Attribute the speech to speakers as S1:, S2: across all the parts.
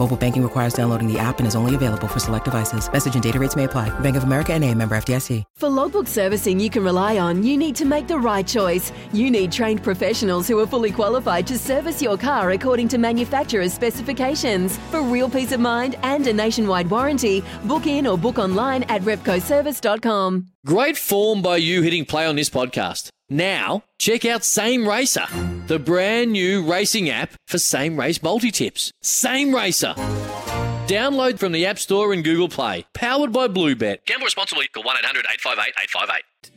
S1: Mobile banking requires downloading the app and is only available for select devices. Message and data rates may apply. Bank of America and a member FDIC.
S2: For logbook servicing you can rely on, you need to make the right choice. You need trained professionals who are fully qualified to service your car according to manufacturer's specifications. For real peace of mind and a nationwide warranty, book in or book online at repcoservice.com.
S3: Great form by you hitting play on this podcast. Now, check out Same Racer, the brand new racing app for same race multi tips. Same Racer. Download from the App Store and Google Play. Powered by Bluebet. Gamble responsibly. Call 1 800 858 858.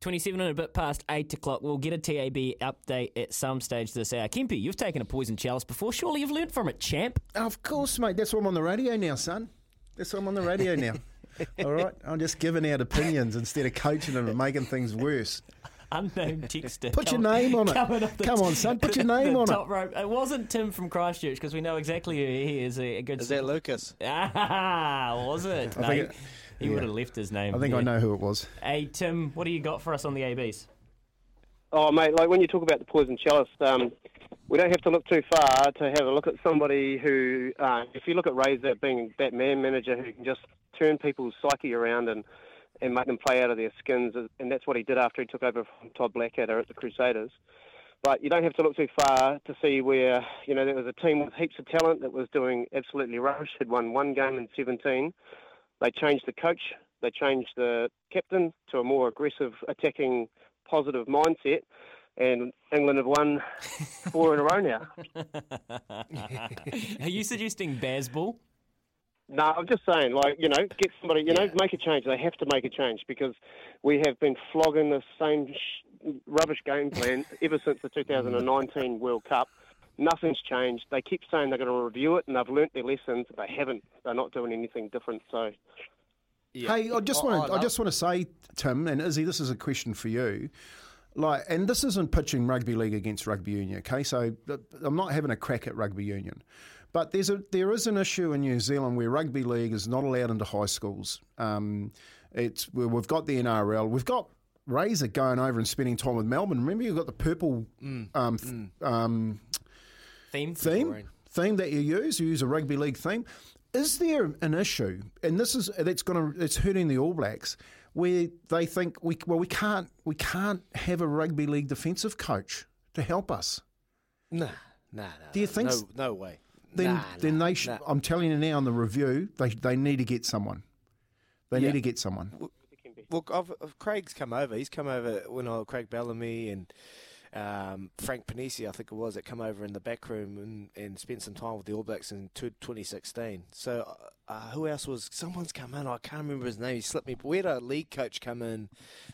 S4: 27 and a bit past 8 o'clock. We'll get a TAB update at some stage this hour. Kimpy, you've taken a poison chalice before. Surely you've learnt from it, champ.
S5: Of course, mate. That's why I'm on the radio now, son. That's why I'm on the radio now. All right? I'm just giving out opinions instead of coaching them and making things worse.
S4: Unknown texter.
S5: Put your name on it.
S4: coming up the-
S5: Come on, son. Put your name
S4: the
S5: on it.
S4: rope. It wasn't Tim from Christchurch because we know exactly who he is. A, a good.
S6: Is that Lucas?
S4: Ah, was it?
S5: I
S4: No,
S5: think
S4: he
S5: it-
S4: he
S5: yeah.
S4: would have left his name.
S5: I think I know who it was.
S4: Hey, Tim, what do you got for us on the ABs?
S7: Oh, mate, like when you talk about the poison chalice, um, we don't have to look too far to have a look at somebody who, uh, if you look at Razor being that man manager who can just turn people's psyche around and, and make them play out of their skins, and that's what he did after he took over from Todd Blackadder at the Crusaders. But you don't have to look too far to see where, you know, there was a team with heaps of talent that was doing absolutely rubbish, had won one game in 17. They changed the coach, they changed the captain to a more aggressive, attacking, positive mindset, and England have won four in a row now.
S4: Are you suggesting Bazball?
S7: No, I'm just saying, like, you know, get somebody, you know, make a change. They have to make a change because we have been flogging the same sh- rubbish game plan ever since the 2019 World Cup. Nothing's changed. They keep saying they're going to review it and they've learnt their lessons. They haven't. They're not doing anything different. So,
S5: Hey, I just want to oh, I just want to say, Tim and Izzy, this is a question for you. Like, and this isn't pitching rugby league against rugby union. Okay, so I'm not having a crack at rugby union, but there's a there is an issue in New Zealand where rugby league is not allowed into high schools. Um, it's we've got the NRL, we've got Razor going over and spending time with Melbourne. Remember, you've got the purple um, f- um,
S4: Theme?
S5: theme theme that you use. You use a rugby league theme. Is there an issue, and this is that's going to it's hurting the All Blacks, where they think we well we can't we can't have a rugby league defensive coach to help us.
S6: Nah, nah, nah.
S5: Do you think
S6: No, no way.
S5: Then
S6: Nah,
S5: then
S6: nah,
S5: they should.
S6: nah.
S5: I'm telling you now on the review, they they need to get someone. They
S6: Yeah.
S5: need to get someone.
S6: Look, I've, I've- Craig's come over. He's come over when I Craig Bellamy and um, Frank Ponissi, I think it was, that come over in the back room and, and spent some time with the All Blacks in two- 2016. So uh, who else was? Someone's come in. I can't remember his name. He slipped me. But we had a league coach come in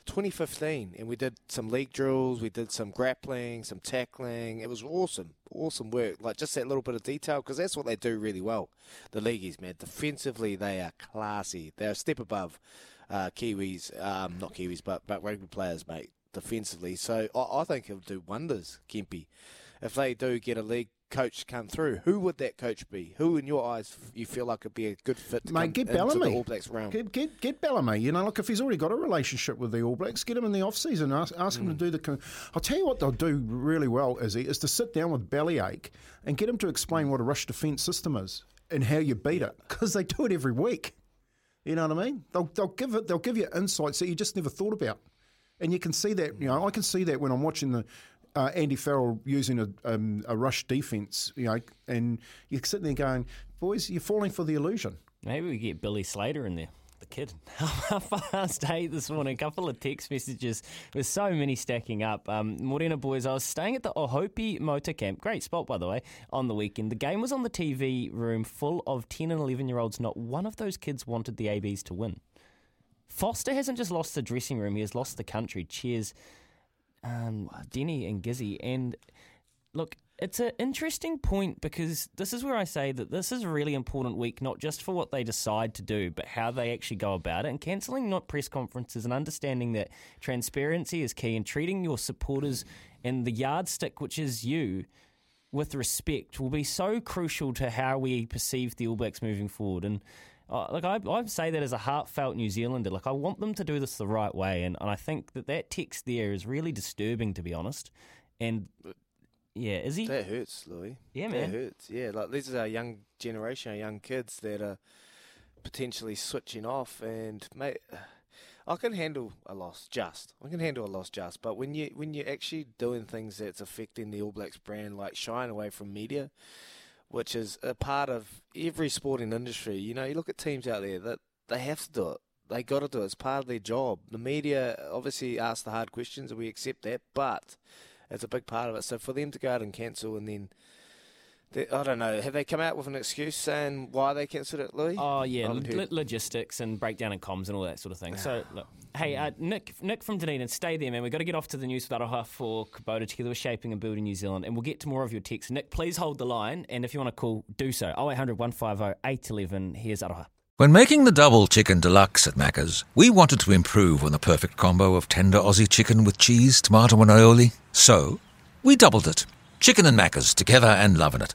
S6: 2015, and we did some league drills. We did some grappling, some tackling. It was awesome, awesome work. Like just that little bit of detail because that's what they do really well. The leagueies, man. Defensively, they are classy. They're a step above uh, Kiwis, um, not Kiwis, but but rugby players, mate. Defensively, so I, I think it'll do wonders, Kempy. If they do get a league coach come through, who would that coach be? Who, in your eyes, you feel like would be a good fit to
S5: Mate, get Bellamy.
S6: the All Blacks realm?
S5: Get, get get Bellamy. You know, look if he's already got a relationship with the All Blacks, get him in the off season. Ask, ask
S6: Mm.
S5: him to do the. con- I'll tell you what they'll do really well, Izzy, is to sit down with Bellyache and get him to explain what a rush defence system is and how you beat it because they do it every week. You know what I mean? They'll they'll give it. They'll give you insights that you just never thought about, and you can see that. You know, I can see that when I'm watching the. Uh, Andy Farrell using a, um, a rush defence, you know, and you're sitting there going, "Boys, you're falling for the illusion."
S4: Maybe we get Billy Slater in there. the kid. Half past eight this morning, a couple of text messages with so many stacking up. Um, Morena boys, I was staying at the Ohope Motor Camp, great spot by the way, on the weekend. The game was on the TV room full of 10 and 11 year olds. Not one of those kids wanted the ABs to win. Foster hasn't just lost the dressing room, he has lost the country. Cheers, um, Denny and Gizzy. And look, it's an interesting point because this is where I say that this is a really important week, not just for what they decide to do, but how they actually go about it. And cancelling not press conferences and understanding that transparency is key and treating your supporters and the yardstick, which is you, with respect, will be so crucial to how we perceive the All Blacks moving forward. And uh, like I, I say that as a heartfelt New Zealander, like I want them to do this the right way, and, and I think that that text there is really disturbing, to be honest. And yeah, is he?
S6: That hurts, Louis.
S4: Yeah, man.
S6: That hurts. Yeah, like these are our young generation, our young kids that are potentially switching off. And mate, I can handle a loss, just I can handle a loss, just. But when you when you're actually doing things that's affecting the All Blacks brand, like shying away from media, which is a part of every sporting industry. You know, you look at teams out there that they have to do it. They got to do it. It's part of their job. The media obviously ask the hard questions, and we accept that, but it's a big part of it. So for them to go out and cancel and then. I don't know. Have they come out with an excuse saying why they cancelled it, Louis?
S4: Oh yeah, lo- logistics and breakdown in comms and all that sort of thing. So look, hey, uh, Nick, Nick from Dunedin, stay there, man. We've got to get off to the news with Aroha for Kubota together with shaping and building New Zealand, and we'll get to more of your texts. Nick, please hold the line, and if you want to call, do so. 0800 150 811. Here's Aroha.
S8: When making the double chicken deluxe at Macca's, we wanted to improve on the perfect combo of tender Aussie chicken with cheese, tomato, and aioli. So we doubled it. Chicken and Macca's together and loving it.